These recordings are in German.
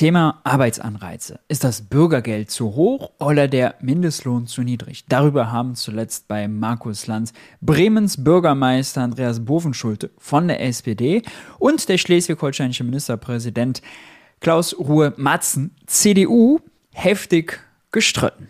Thema Arbeitsanreize. Ist das Bürgergeld zu hoch oder der Mindestlohn zu niedrig? Darüber haben zuletzt bei Markus Lanz Bremens Bürgermeister Andreas Bovenschulte von der SPD und der schleswig-holsteinische Ministerpräsident Klaus Ruhe Matzen, CDU, heftig gestritten.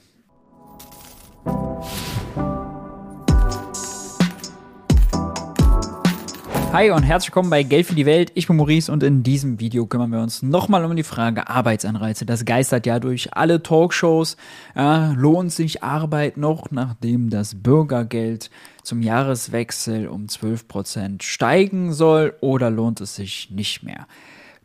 Hi und herzlich willkommen bei Geld für die Welt. Ich bin Maurice und in diesem Video kümmern wir uns nochmal um die Frage Arbeitsanreize. Das geistert ja durch alle Talkshows. Ja, lohnt sich Arbeit noch, nachdem das Bürgergeld zum Jahreswechsel um 12% steigen soll oder lohnt es sich nicht mehr?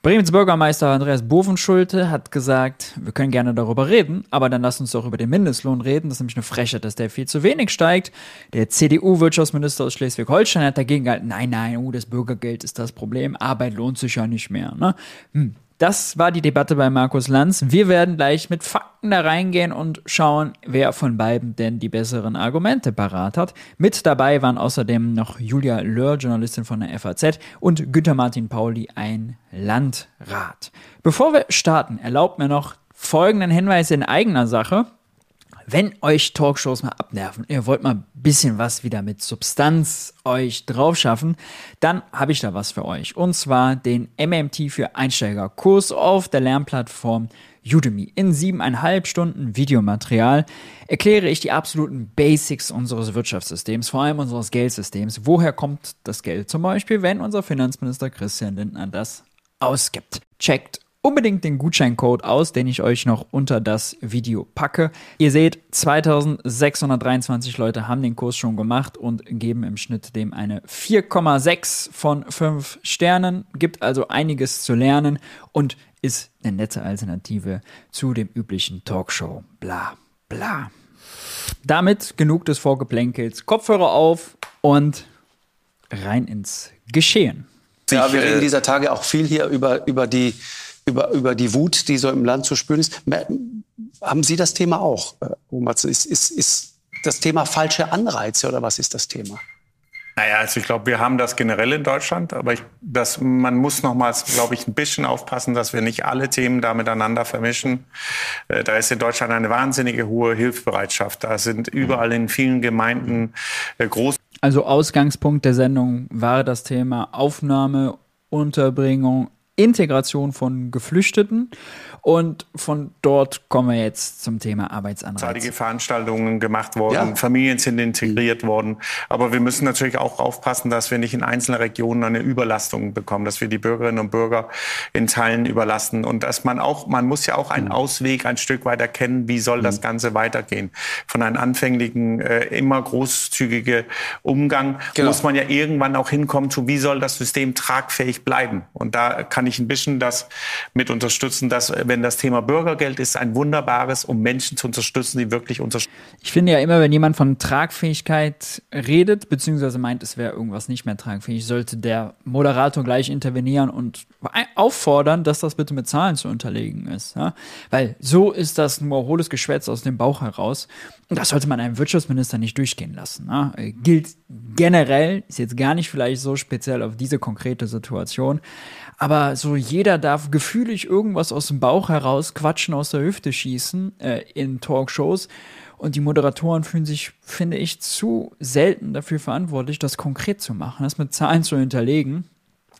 Bremens Bürgermeister Andreas Bovenschulte hat gesagt, wir können gerne darüber reden, aber dann lass uns doch über den Mindestlohn reden. Das ist nämlich eine Frechheit, dass der viel zu wenig steigt. Der CDU-Wirtschaftsminister aus Schleswig-Holstein hat dagegen gehalten, nein, nein, oh, das Bürgergeld ist das Problem, Arbeit lohnt sich ja nicht mehr. Ne? Hm. Das war die Debatte bei Markus Lanz. Wir werden gleich mit Fakten da reingehen und schauen, wer von beiden denn die besseren Argumente parat hat. Mit dabei waren außerdem noch Julia Löhr, Journalistin von der FAZ, und Günter Martin Pauli, ein Landrat. Bevor wir starten, erlaubt mir noch folgenden Hinweis in eigener Sache. Wenn euch Talkshows mal abnerven, ihr wollt mal ein bisschen was wieder mit Substanz euch drauf schaffen, dann habe ich da was für euch. Und zwar den MMT für Einsteiger Kurs auf der Lernplattform Udemy. In siebeneinhalb Stunden Videomaterial erkläre ich die absoluten Basics unseres Wirtschaftssystems, vor allem unseres Geldsystems. Woher kommt das Geld zum Beispiel, wenn unser Finanzminister Christian Lindner das ausgibt? Checkt unbedingt den Gutscheincode aus, den ich euch noch unter das Video packe. Ihr seht, 2623 Leute haben den Kurs schon gemacht und geben im Schnitt dem eine 4,6 von 5 Sternen. Gibt also einiges zu lernen und ist eine nette Alternative zu dem üblichen Talkshow. Bla, bla. Damit genug des Vorgeplänkels. Kopfhörer auf und rein ins Geschehen. Ja, wir reden dieser Tage auch viel hier über, über die über, über die Wut, die so im Land zu spüren ist. Haben Sie das Thema auch, Omatze? Äh, ist, ist, ist das Thema falsche Anreize oder was ist das Thema? Naja, also ich glaube, wir haben das generell in Deutschland, aber ich, das, man muss nochmals, glaube ich, ein bisschen aufpassen, dass wir nicht alle Themen da miteinander vermischen. Äh, da ist in Deutschland eine wahnsinnige hohe Hilfsbereitschaft. Da sind überall in vielen Gemeinden äh, groß. Also Ausgangspunkt der Sendung war das Thema Aufnahme, Unterbringung, Integration von Geflüchteten. Und von dort kommen wir jetzt zum Thema Arbeitsanreize. Zeitige Veranstaltungen gemacht worden, ja. Familien sind integriert worden. Aber wir müssen natürlich auch aufpassen, dass wir nicht in einzelnen Regionen eine Überlastung bekommen, dass wir die Bürgerinnen und Bürger in Teilen überlasten. Und dass man auch, man muss ja auch einen mhm. Ausweg ein Stück weit erkennen, wie soll das mhm. Ganze weitergehen. Von einem anfänglichen, äh, immer großzügige Umgang genau. muss man ja irgendwann auch hinkommen zu, wie soll das System tragfähig bleiben. Und da kann kann ich ein bisschen das mit unterstützen, dass wenn das Thema Bürgergeld ist, ein wunderbares, um Menschen zu unterstützen, die wirklich unterstützen. Ich finde ja immer, wenn jemand von Tragfähigkeit redet, beziehungsweise meint, es wäre irgendwas nicht mehr tragfähig, sollte der Moderator gleich intervenieren und auffordern, dass das bitte mit Zahlen zu unterlegen ist. Ja? Weil so ist das nur hohles Geschwätz aus dem Bauch heraus. Und das sollte man einem Wirtschaftsminister nicht durchgehen lassen. Ja? Gilt generell, ist jetzt gar nicht vielleicht so speziell auf diese konkrete Situation, aber so jeder darf gefühlig irgendwas aus dem Bauch heraus quatschen, aus der Hüfte schießen äh, in Talkshows. Und die Moderatoren fühlen sich, finde ich, zu selten dafür verantwortlich, das konkret zu machen, das mit Zahlen zu hinterlegen.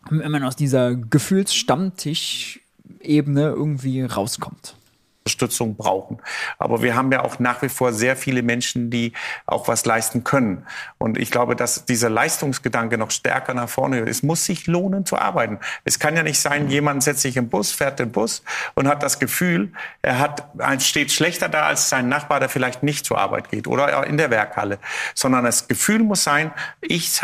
Wenn man aus dieser Gefühlsstammtisch-Ebene irgendwie rauskommt. Unterstützung brauchen. Aber wir haben ja auch nach wie vor sehr viele Menschen, die auch was leisten können. Und ich glaube, dass dieser Leistungsgedanke noch stärker nach vorne ist. Es muss sich lohnen zu arbeiten. Es kann ja nicht sein, jemand setzt sich im Bus, fährt den Bus und hat das Gefühl, er hat, steht schlechter da als sein Nachbar, der vielleicht nicht zur Arbeit geht oder in der Werkhalle. Sondern das Gefühl muss sein, ich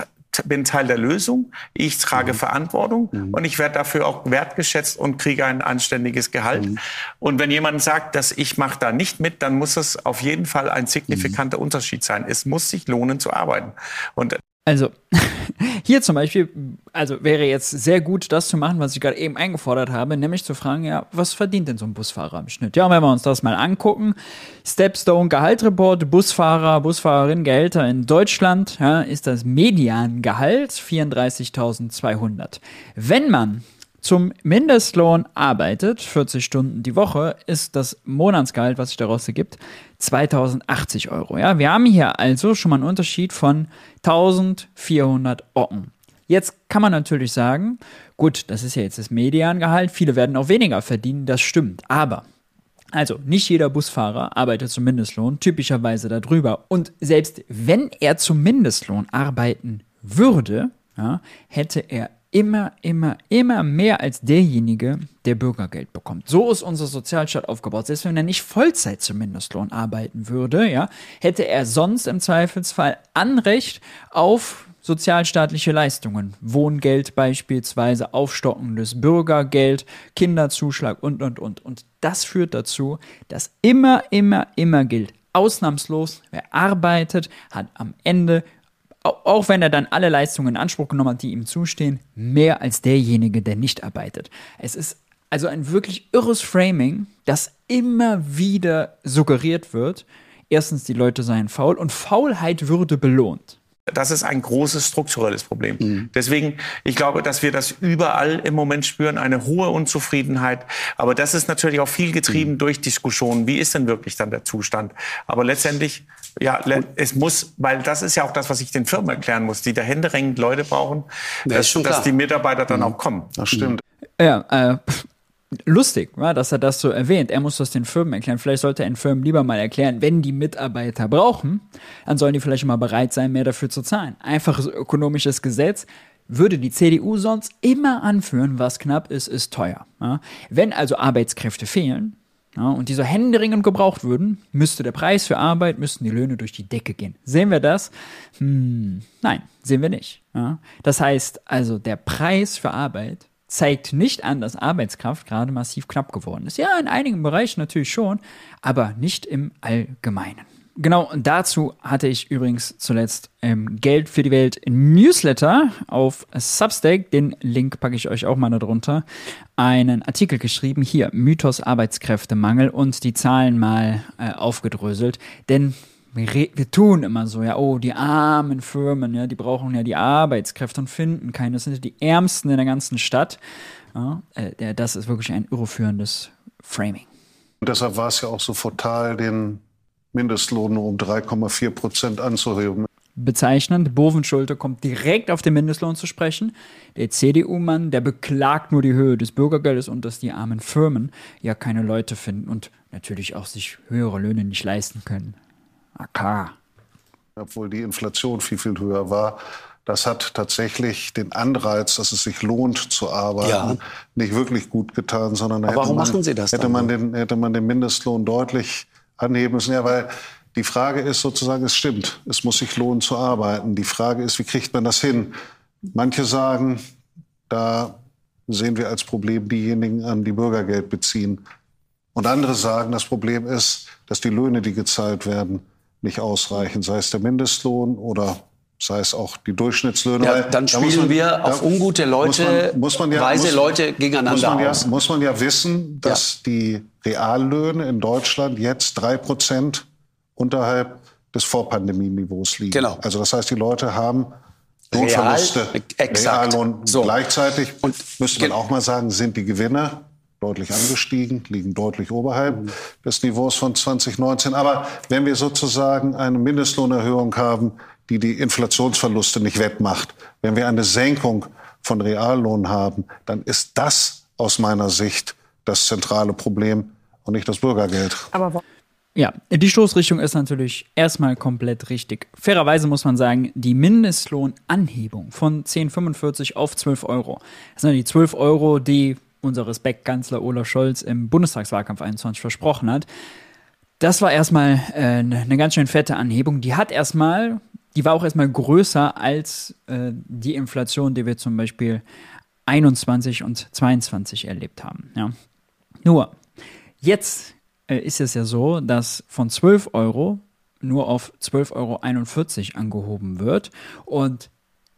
bin Teil der Lösung, ich trage mhm. Verantwortung mhm. und ich werde dafür auch wertgeschätzt und kriege ein anständiges Gehalt. Mhm. Und wenn jemand sagt, dass ich mache da nicht mit, dann muss es auf jeden Fall ein signifikanter mhm. Unterschied sein. Es muss sich lohnen zu arbeiten. Und also, hier zum Beispiel, also wäre jetzt sehr gut, das zu machen, was ich gerade eben eingefordert habe, nämlich zu fragen, ja, was verdient denn so ein Busfahrer im Schnitt? Ja, und wenn wir uns das mal angucken, Stepstone Gehaltreport, Busfahrer, Busfahrerin, Gehälter in Deutschland, ja, ist das Mediangehalt 34.200. Wenn man zum Mindestlohn arbeitet, 40 Stunden die Woche, ist das Monatsgehalt, was sich daraus ergibt, 2080 Euro. Ja, wir haben hier also schon mal einen Unterschied von 1400 Ocken. Jetzt kann man natürlich sagen, gut, das ist ja jetzt das Mediangehalt, viele werden auch weniger verdienen, das stimmt. Aber also, nicht jeder Busfahrer arbeitet zum Mindestlohn, typischerweise darüber. Und selbst wenn er zum Mindestlohn arbeiten würde, ja, hätte er immer, immer, immer mehr als derjenige, der Bürgergeld bekommt. So ist unser Sozialstaat aufgebaut. Selbst wenn er nicht Vollzeit zum Mindestlohn arbeiten würde, ja, hätte er sonst im Zweifelsfall Anrecht auf sozialstaatliche Leistungen, Wohngeld beispielsweise, aufstockendes Bürgergeld, Kinderzuschlag und, und, und. Und das führt dazu, dass immer, immer, immer gilt, ausnahmslos, wer arbeitet, hat am Ende, auch wenn er dann alle Leistungen in Anspruch genommen hat, die ihm zustehen, mehr als derjenige, der nicht arbeitet. Es ist also ein wirklich irres Framing, das immer wieder suggeriert wird. Erstens, die Leute seien faul und Faulheit würde belohnt. Das ist ein großes strukturelles Problem. Mhm. Deswegen, ich glaube, dass wir das überall im Moment spüren, eine hohe Unzufriedenheit. Aber das ist natürlich auch viel getrieben mhm. durch Diskussionen. Wie ist denn wirklich dann der Zustand? Aber letztendlich, ja, es muss, weil das ist ja auch das, was ich den Firmen erklären muss, die da händeringend Leute brauchen, ja, dass, dass, die Mitarbeiter dann mhm. auch kommen. Das stimmt. Ja, äh, lustig, ja, dass er das so erwähnt. Er muss das den Firmen erklären. Vielleicht sollte er den Firmen lieber mal erklären, wenn die Mitarbeiter brauchen, dann sollen die vielleicht mal bereit sein, mehr dafür zu zahlen. Einfaches ökonomisches Gesetz würde die CDU sonst immer anführen, was knapp ist, ist teuer. Wenn also Arbeitskräfte fehlen, ja, und diese händeringend gebraucht würden, müsste der Preis für Arbeit, müssten die Löhne durch die Decke gehen. Sehen wir das? Hm, nein, sehen wir nicht. Das heißt also, der Preis für Arbeit zeigt nicht an, dass Arbeitskraft gerade massiv knapp geworden ist. Ja, in einigen Bereichen natürlich schon, aber nicht im Allgemeinen. Genau, dazu hatte ich übrigens zuletzt ähm, Geld für die Welt Newsletter auf Substack, den Link packe ich euch auch mal darunter, einen Artikel geschrieben, hier Mythos Arbeitskräftemangel und die Zahlen mal äh, aufgedröselt, denn wir, wir, tun immer so, ja, oh, die armen Firmen, ja, die brauchen ja die Arbeitskräfte und finden keine. Das sind ja die Ärmsten in der ganzen Stadt. Ja, äh, das ist wirklich ein irreführendes Framing. Und deshalb war es ja auch so fatal, den Mindestlohn um 3,4 Prozent anzuheben. Bezeichnend, Bovenschulte kommt direkt auf den Mindestlohn zu sprechen. Der CDU-Mann, der beklagt nur die Höhe des Bürgergeldes und dass die armen Firmen ja keine Leute finden und natürlich auch sich höhere Löhne nicht leisten können. Na klar. Obwohl die Inflation viel, viel höher war. Das hat tatsächlich den Anreiz, dass es sich lohnt zu arbeiten, ja. nicht wirklich gut getan, sondern Aber warum man, machen Sie das hätte man, den, hätte man den Mindestlohn deutlich anheben müssen. Ja, weil die Frage ist sozusagen, es stimmt, es muss sich lohnen zu arbeiten. Die Frage ist, wie kriegt man das hin? Manche sagen, da sehen wir als Problem diejenigen an, die Bürgergeld beziehen. Und andere sagen, das Problem ist, dass die Löhne, die gezahlt werden, nicht ausreichen, sei es der Mindestlohn oder sei es auch die Durchschnittslöhne. Ja, dann spielen man, wir auf ungute Leute, muss man, muss man ja, weise muss, Leute gegeneinander muss man ja, aus. Muss man ja wissen, dass die Reallöhne in Deutschland jetzt drei Prozent unterhalb des Vorpandemieniveaus liegen. Genau. Also das heißt, die Leute haben Lohnverluste. Real, exakt. Reallohn. So. Gleichzeitig und müsste man auch mal sagen, sind die Gewinne deutlich angestiegen, liegen deutlich oberhalb mhm. des Niveaus von 2019. Aber wenn wir sozusagen eine Mindestlohnerhöhung haben, die die Inflationsverluste nicht wettmacht, wenn wir eine Senkung von Reallohn haben, dann ist das aus meiner Sicht das zentrale Problem und nicht das Bürgergeld. Aber ja, die Stoßrichtung ist natürlich erstmal komplett richtig. Fairerweise muss man sagen, die Mindestlohnanhebung von 10,45 auf 12 Euro. Das sind die 12 Euro, die unser Respektkanzler Olaf Scholz im Bundestagswahlkampf 21 versprochen hat. Das war erstmal äh, eine ganz schön fette Anhebung. Die hat erstmal, die war auch erstmal größer als äh, die Inflation, die wir zum Beispiel 21 und 22 erlebt haben. Ja. Nur, jetzt äh, ist es ja so, dass von 12 Euro nur auf 12,41 Euro angehoben wird. Und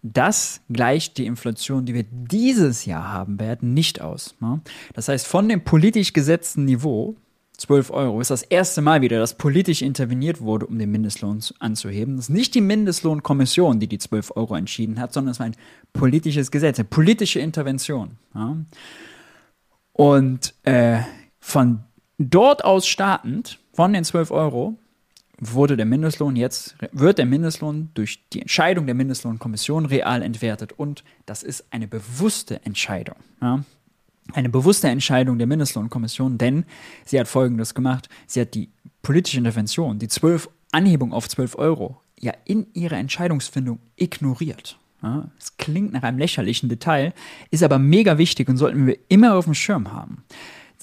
das gleicht die Inflation, die wir dieses Jahr haben werden, nicht aus. Ne? Das heißt, von dem politisch gesetzten Niveau 12 Euro. Ist das erste Mal wieder, dass politisch interveniert wurde, um den Mindestlohn anzuheben. Das ist nicht die Mindestlohnkommission, die die 12 Euro entschieden hat, sondern es war ein politisches Gesetz, eine politische Intervention. Und äh, von dort aus startend, von den 12 Euro, wurde der Mindestlohn jetzt, wird der Mindestlohn durch die Entscheidung der Mindestlohnkommission real entwertet. Und das ist eine bewusste Entscheidung. Ja. Eine bewusste Entscheidung der Mindestlohnkommission, denn sie hat Folgendes gemacht. Sie hat die politische Intervention, die 12, Anhebung auf 12 Euro, ja in ihrer Entscheidungsfindung ignoriert. Ja, es klingt nach einem lächerlichen Detail, ist aber mega wichtig und sollten wir immer auf dem Schirm haben.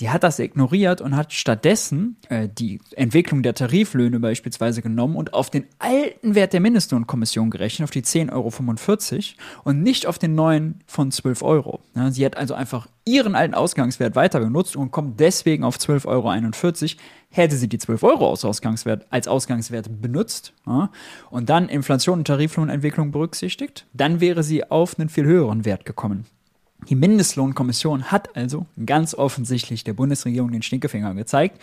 Sie hat das ignoriert und hat stattdessen äh, die Entwicklung der Tariflöhne beispielsweise genommen und auf den alten Wert der Mindestlohnkommission gerechnet, auf die 10,45 Euro und nicht auf den neuen von 12 Euro. Ja, sie hat also einfach ihren alten Ausgangswert weiter benutzt und kommt deswegen auf 12,41 Euro. Hätte sie die 12 Euro als Ausgangswert, als Ausgangswert benutzt ja, und dann Inflation und Tariflohnentwicklung berücksichtigt, dann wäre sie auf einen viel höheren Wert gekommen. Die Mindestlohnkommission hat also ganz offensichtlich der Bundesregierung den Stinkefinger gezeigt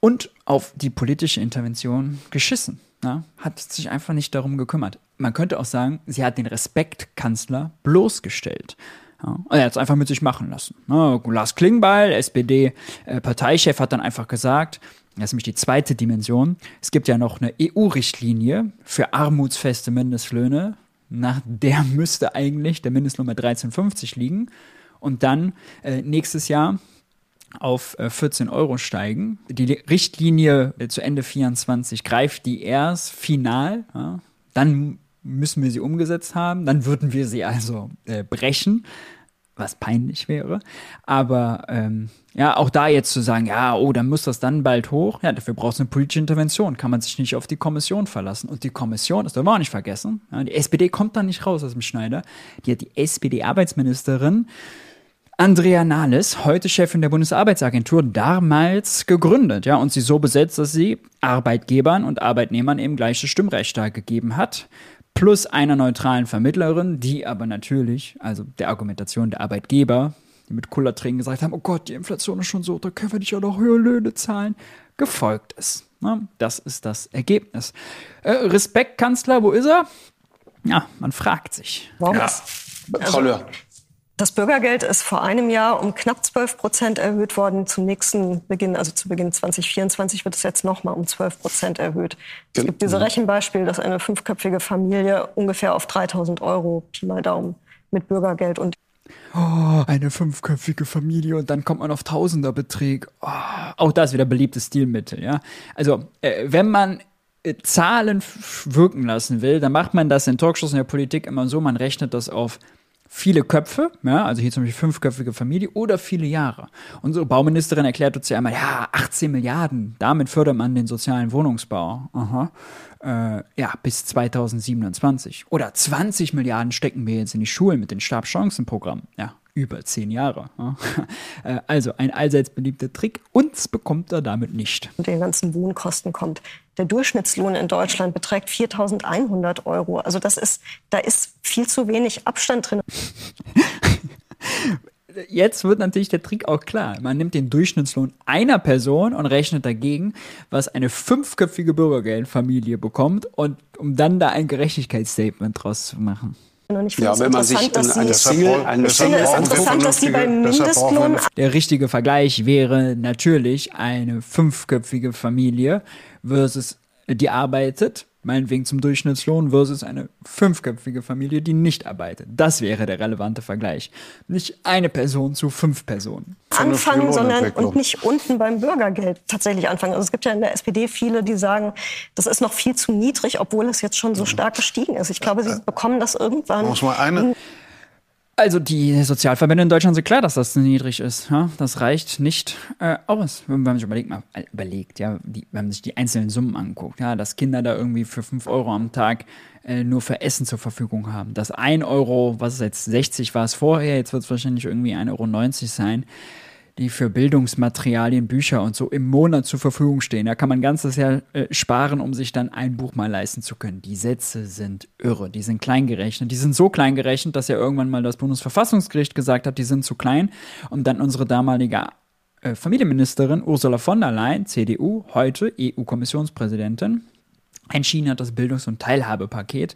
und auf die politische Intervention geschissen. Ja, hat sich einfach nicht darum gekümmert. Man könnte auch sagen, sie hat den Respektkanzler bloßgestellt. Ja, er hat es einfach mit sich machen lassen. Ja, Lars Klingbeil, SPD-Parteichef, hat dann einfach gesagt, das ist nämlich die zweite Dimension, es gibt ja noch eine EU-Richtlinie für armutsfeste Mindestlöhne, nach der müsste eigentlich der Mindestlohn bei 13,50 liegen und dann äh, nächstes Jahr auf äh, 14 Euro steigen. Die Richtlinie äh, zu Ende 24 greift die erst final, ja, dann müssen wir sie umgesetzt haben, dann würden wir sie also äh, brechen was peinlich wäre. Aber ähm, ja, auch da jetzt zu sagen, ja, oh, dann muss das dann bald hoch. Ja, dafür braucht es eine politische Intervention. Kann man sich nicht auf die Kommission verlassen. Und die Kommission, das dürfen wir auch nicht vergessen, ja, die SPD kommt da nicht raus aus dem Schneider. Die hat die SPD-Arbeitsministerin Andrea Nahles, heute Chefin der Bundesarbeitsagentur, damals gegründet, ja, und sie so besetzt, dass sie Arbeitgebern und Arbeitnehmern eben gleiche Stimmrechte gegeben hat plus einer neutralen Vermittlerin, die aber natürlich, also der Argumentation der Arbeitgeber, die mit Kullertränen gesagt haben, oh Gott, die Inflation ist schon so, da können wir nicht auch noch höhere Löhne zahlen, gefolgt ist. Na, das ist das Ergebnis. Äh, Respekt, Kanzler, wo ist er? Ja, man fragt sich. Warum? Ja. Frau Löhr. Das Bürgergeld ist vor einem Jahr um knapp 12 Prozent erhöht worden. Zum nächsten Beginn, also zu Beginn 2024, wird es jetzt nochmal um 12 Prozent erhöht. Es gibt diese Rechenbeispiel, dass eine fünfköpfige Familie ungefähr auf 3000 Euro, Pi mal Daumen, mit Bürgergeld und Oh, eine fünfköpfige Familie und dann kommt man auf Tausenderbeträge. Oh, auch das wieder beliebtes Stilmittel, ja. Also, äh, wenn man äh, Zahlen wirken lassen will, dann macht man das in Talkshows in der Politik immer so, man rechnet das auf viele Köpfe, ja, also hier zum Beispiel fünfköpfige Familie oder viele Jahre. Unsere Bauministerin erklärt uns ja einmal, ja, 18 Milliarden, damit fördert man den sozialen Wohnungsbau. Aha. Äh, ja, bis 2027. Oder 20 Milliarden stecken wir jetzt in die Schulen mit dem Stabschancenprogramm. Ja, über zehn Jahre. Äh, also ein allseits beliebter Trick. Uns bekommt er damit nicht. Und den ganzen Wohnkosten kommt. Der Durchschnittslohn in Deutschland beträgt 4.100 Euro. Also das ist, da ist viel zu wenig Abstand drin. Jetzt wird natürlich der Trick auch klar. Man nimmt den Durchschnittslohn einer Person und rechnet dagegen, was eine fünfköpfige Bürgergeldfamilie bekommt und um dann da ein Gerechtigkeitsstatement draus zu machen. Ja, wenn man sich eine Single, eine Single ist interessant, dass die beim Mindestlohn der richtige Vergleich wäre natürlich eine fünfköpfige Familie versus die arbeitet meinetwegen zum Durchschnittslohn versus eine fünfköpfige Familie, die nicht arbeitet. Das wäre der relevante Vergleich. Nicht eine Person zu fünf Personen. Anfangen, sondern und nicht unten beim Bürgergeld tatsächlich anfangen. Also es gibt ja in der SPD viele, die sagen, das ist noch viel zu niedrig, obwohl es jetzt schon so stark gestiegen ist. Ich glaube, sie bekommen das irgendwann. Muss mal eine also die Sozialverbände in Deutschland sind klar, dass das niedrig ist. Ja? Das reicht nicht äh, aus. Wenn man sich überlegt, mal äh, überlegt, ja, die, wenn man sich die einzelnen Summen anguckt, ja, dass Kinder da irgendwie für 5 Euro am Tag äh, nur für Essen zur Verfügung haben. Dass 1 Euro, was ist jetzt 60 war es vorher, jetzt wird es wahrscheinlich irgendwie 1,90 Euro sein die für Bildungsmaterialien, Bücher und so im Monat zur Verfügung stehen. Da kann man ganzes Jahr äh, sparen, um sich dann ein Buch mal leisten zu können. Die Sätze sind irre, die sind klein gerechnet. Die sind so klein gerechnet, dass ja irgendwann mal das Bundesverfassungsgericht gesagt hat, die sind zu klein. Und dann unsere damalige äh, Familienministerin Ursula von der Leyen, CDU, heute EU-Kommissionspräsidentin, entschieden hat, das Bildungs- und Teilhabepaket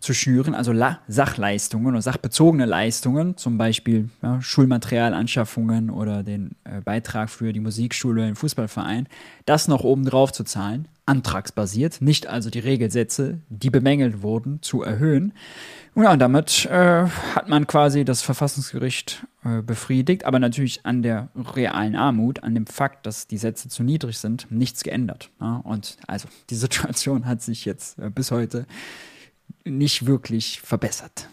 zu schnüren, also La Sachleistungen oder sachbezogene Leistungen, zum Beispiel ja, Schulmaterialanschaffungen oder den äh, Beitrag für die Musikschule im Fußballverein, das noch obendrauf zu zahlen, antragsbasiert, nicht also die Regelsätze, die bemängelt wurden, zu erhöhen. Und ja, damit äh, hat man quasi das Verfassungsgericht äh, befriedigt, aber natürlich an der realen Armut, an dem Fakt, dass die Sätze zu niedrig sind, nichts geändert. Ja? Und also die Situation hat sich jetzt äh, bis heute nicht wirklich verbessert.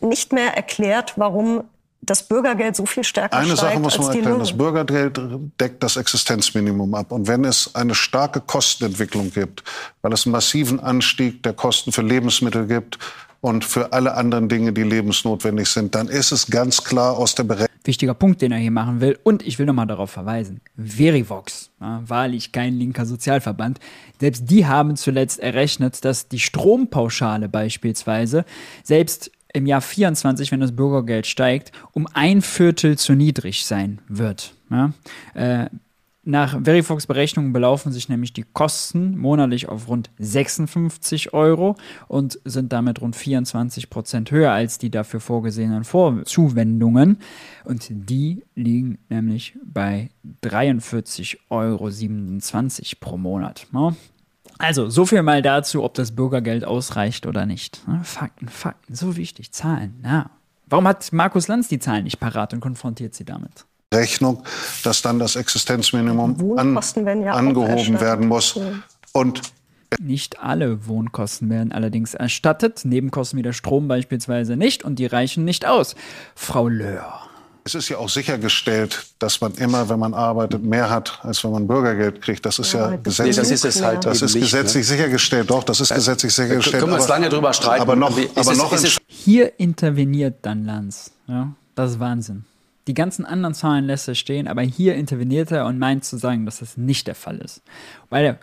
Nicht mehr erklärt, warum das Bürgergeld so viel stärker Eine steigt Sache muss man erklären, das Bürgergeld deckt das Existenzminimum ab. Und wenn es eine starke Kostenentwicklung gibt, weil es einen massiven Anstieg der Kosten für Lebensmittel gibt und für alle anderen Dinge, die lebensnotwendig sind, dann ist es ganz klar aus der Berechnung. Wichtiger Punkt, den er hier machen will. Und ich will nochmal darauf verweisen. Verivox, ja, wahrlich kein linker Sozialverband, selbst die haben zuletzt errechnet, dass die Strompauschale beispielsweise selbst im Jahr 24, wenn das Bürgergeld steigt, um ein Viertel zu niedrig sein wird. Ja? Äh, nach Verifox Berechnungen belaufen sich nämlich die Kosten monatlich auf rund 56 Euro und sind damit rund 24 Prozent höher als die dafür vorgesehenen Vorzuwendungen. Und die liegen nämlich bei 43,27 Euro pro Monat. Also, so viel mal dazu, ob das Bürgergeld ausreicht oder nicht. Fakten, Fakten, so wichtig. Zahlen, ja. Warum hat Markus Lanz die Zahlen nicht parat und konfrontiert sie damit? Rechnung, dass dann das Existenzminimum an, ja angehoben werden muss. Und nicht alle Wohnkosten werden allerdings erstattet, Nebenkosten wie der Strom beispielsweise nicht und die reichen nicht aus. Frau Löhr. Es ist ja auch sichergestellt, dass man immer, wenn man arbeitet, mehr hat, als wenn man Bürgergeld kriegt. Das ist ja, ja gesetzlich. Nee, das ist es halt das ist nicht, gesetzlich ne? sichergestellt. Doch, das ist gesetzlich sichergestellt. Können wir uns lange drüber streiten. Aber noch, aber noch es, hier interveniert dann Lanz. Ja, das ist Wahnsinn. Die ganzen anderen Zahlen lässt er stehen, aber hier interveniert er und meint zu sagen, dass das nicht der Fall ist. Weil er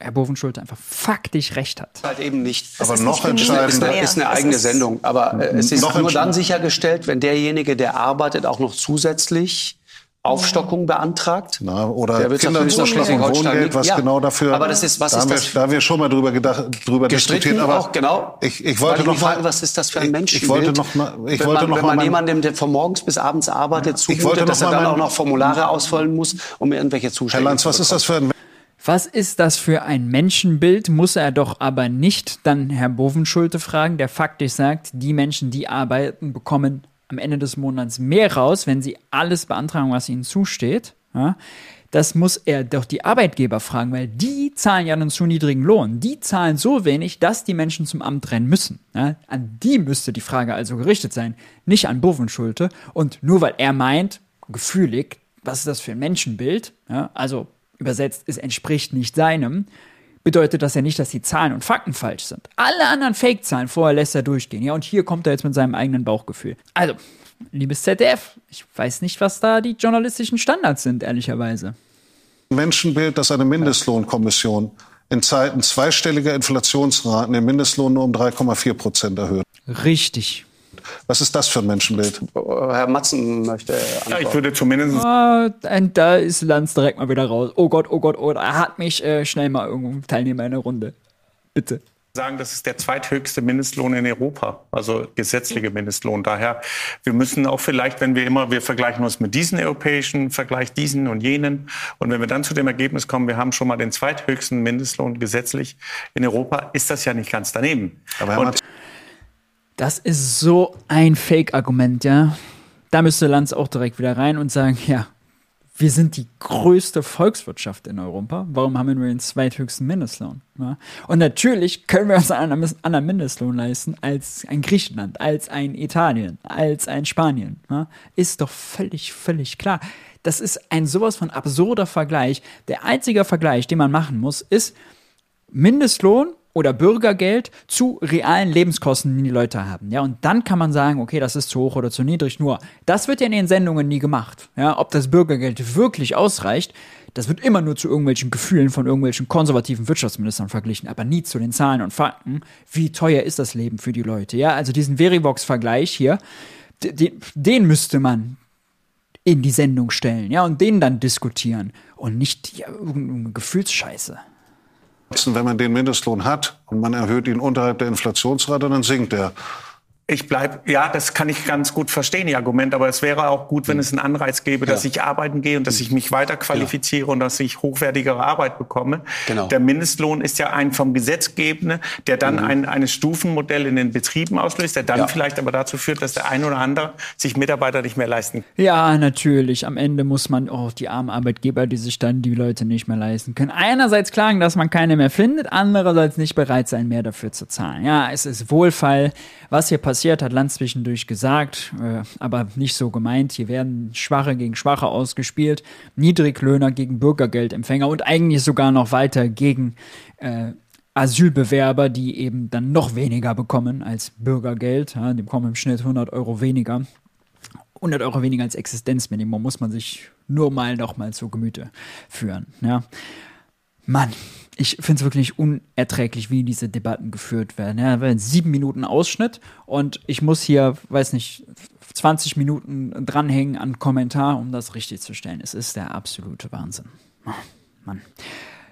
Herr Bovenschulte einfach faktisch recht hat. Halt eben nicht. Aber noch entscheidender ist eine, ist eine eigene Sendung. Aber äh, es ist nur dann sichergestellt, wenn derjenige, der arbeitet, auch noch zusätzlich Aufstockung beantragt. Na, oder der Kinderzuschlag und Wohngeld, was ja, genau dafür. Aber das ist, was da ist wir, das? Da haben wir schon mal drüber, gedacht, drüber diskutiert. Aber auch, genau. Ich, ich wollte noch mal, was ist das für ein Mensch? Ich, wollte noch mal, ich wenn wollte man, noch wenn man jemandem, der von morgens bis abends arbeitet, ja, zumutet, dass er dann auch noch Formulare ausfüllen muss, um irgendwelche Zuschläge Herr Lanz, was ist das für ein was ist das für ein Menschenbild, muss er doch aber nicht dann Herr Bovenschulte fragen, der faktisch sagt, die Menschen, die arbeiten, bekommen am Ende des Monats mehr raus, wenn sie alles beantragen, was ihnen zusteht. Ja, das muss er doch die Arbeitgeber fragen, weil die zahlen ja einen zu niedrigen Lohn. Die zahlen so wenig, dass die Menschen zum Amt rennen müssen. Ja, an die müsste die Frage also gerichtet sein, nicht an Bovenschulte. Und nur weil er meint, gefühlig, was ist das für ein Menschenbild, ja, also übersetzt, es entspricht nicht seinem, bedeutet das ja nicht, dass die Zahlen und Fakten falsch sind. Alle anderen Fake-Zahlen vorher lässt er durchgehen. Ja, und hier kommt er jetzt mit seinem eigenen Bauchgefühl. Also, liebes ZDF, ich weiß nicht, was da die journalistischen Standards sind, ehrlicherweise. Menschenbild, dass eine Mindestlohnkommission in Zeiten zweistelliger Inflationsraten den Mindestlohn nur um 3,4 Prozent erhöht. Richtig. Was ist das für ein Menschenbild? Herr Matzen möchte antworten. Ja, ich würde zumindest... Ah, und da ist Lanz direkt mal wieder raus. Oh Gott, oh Gott, oh, er hat mich äh, schnell mal irgendwo Teilnehmer in der Runde. Bitte sagen, das ist der zweithöchste Mindestlohn in Europa, also gesetzliche Mindestlohn. Daher, wir müssen auch vielleicht, wenn wir immer, wir vergleichen uns mit diesen europäischen, Vergleich diesen und jenen. Und wenn wir dann zu dem Ergebnis kommen, wir haben schon mal den zweithöchsten Mindestlohn gesetzlich in Europa, ist das ja nicht ganz daneben. Aber und das ist so ein Fake-Argument, ja. Da müsste Lanz auch direkt wieder rein und sagen, ja, wir sind die größte Volkswirtschaft in Europa. Warum haben wir den zweithöchsten Mindestlohn? Ja? Und natürlich können wir uns einen anderen Mindestlohn leisten als ein Griechenland, als ein Italien, als ein Spanien. Ja? Ist doch völlig, völlig klar. Das ist ein sowas von absurder Vergleich. Der einzige Vergleich, den man machen muss, ist Mindestlohn oder Bürgergeld zu realen Lebenskosten, die die Leute haben. Ja, und dann kann man sagen, okay, das ist zu hoch oder zu niedrig. Nur, das wird ja in den Sendungen nie gemacht. Ja, ob das Bürgergeld wirklich ausreicht, das wird immer nur zu irgendwelchen Gefühlen von irgendwelchen konservativen Wirtschaftsministern verglichen, aber nie zu den Zahlen und Fakten. Wie teuer ist das Leben für die Leute? Ja, also diesen Verivox-Vergleich hier, den, den müsste man in die Sendung stellen, ja, und den dann diskutieren und nicht ja, irgendeine Gefühlsscheiße. Wenn man den Mindestlohn hat und man erhöht ihn unterhalb der Inflationsrate, dann sinkt er. Ich bleibe, ja, das kann ich ganz gut verstehen, die Argument, aber es wäre auch gut, wenn es einen Anreiz gäbe, dass ja. ich arbeiten gehe und dass ich mich weiter qualifiziere ja. und dass ich hochwertigere Arbeit bekomme. Genau. Der Mindestlohn ist ja ein vom Gesetzgebende, der dann mhm. ein eine Stufenmodell in den Betrieben auslöst, der dann ja. vielleicht aber dazu führt, dass der ein oder andere sich Mitarbeiter nicht mehr leisten kann. Ja, natürlich. Am Ende muss man auch oh, die armen Arbeitgeber, die sich dann die Leute nicht mehr leisten können, einerseits klagen, dass man keine mehr findet, andererseits nicht bereit sein, mehr dafür zu zahlen. Ja, es ist Wohlfall, was hier passiert passiert, hat Land zwischendurch gesagt, äh, aber nicht so gemeint. Hier werden Schwache gegen Schwache ausgespielt, Niedriglöhner gegen Bürgergeldempfänger und eigentlich sogar noch weiter gegen äh, Asylbewerber, die eben dann noch weniger bekommen als Bürgergeld. Ja, die bekommen im Schnitt 100 Euro weniger. 100 Euro weniger als Existenzminimum muss man sich nur mal noch mal zu Gemüte führen. Ja. Mann, ich finde es wirklich unerträglich, wie diese Debatten geführt werden. Ja, werden sieben Minuten Ausschnitt und ich muss hier, weiß nicht, 20 Minuten dranhängen an Kommentar, um das richtig zu stellen. Es ist der absolute Wahnsinn. Oh, Mann.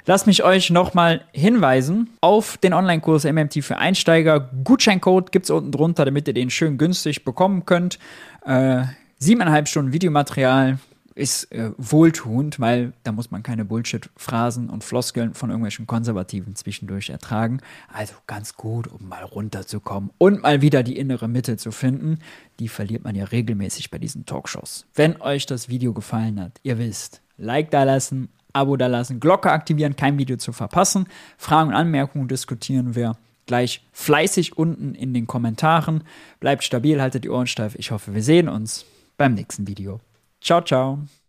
Lasst mich euch nochmal hinweisen auf den Online-Kurs MMT für Einsteiger. Gutscheincode gibt es unten drunter, damit ihr den schön günstig bekommen könnt. Äh, siebeneinhalb Stunden Videomaterial, ist äh, wohltuend, weil da muss man keine Bullshit-Phrasen und Floskeln von irgendwelchen Konservativen zwischendurch ertragen. Also ganz gut, um mal runterzukommen und mal wieder die innere Mitte zu finden. Die verliert man ja regelmäßig bei diesen Talkshows. Wenn euch das Video gefallen hat, ihr wisst, Like da lassen, Abo da lassen, Glocke aktivieren, kein Video zu verpassen. Fragen und Anmerkungen diskutieren wir gleich fleißig unten in den Kommentaren. Bleibt stabil, haltet die Ohren steif. Ich hoffe, wir sehen uns beim nächsten Video. Ciao, ciao.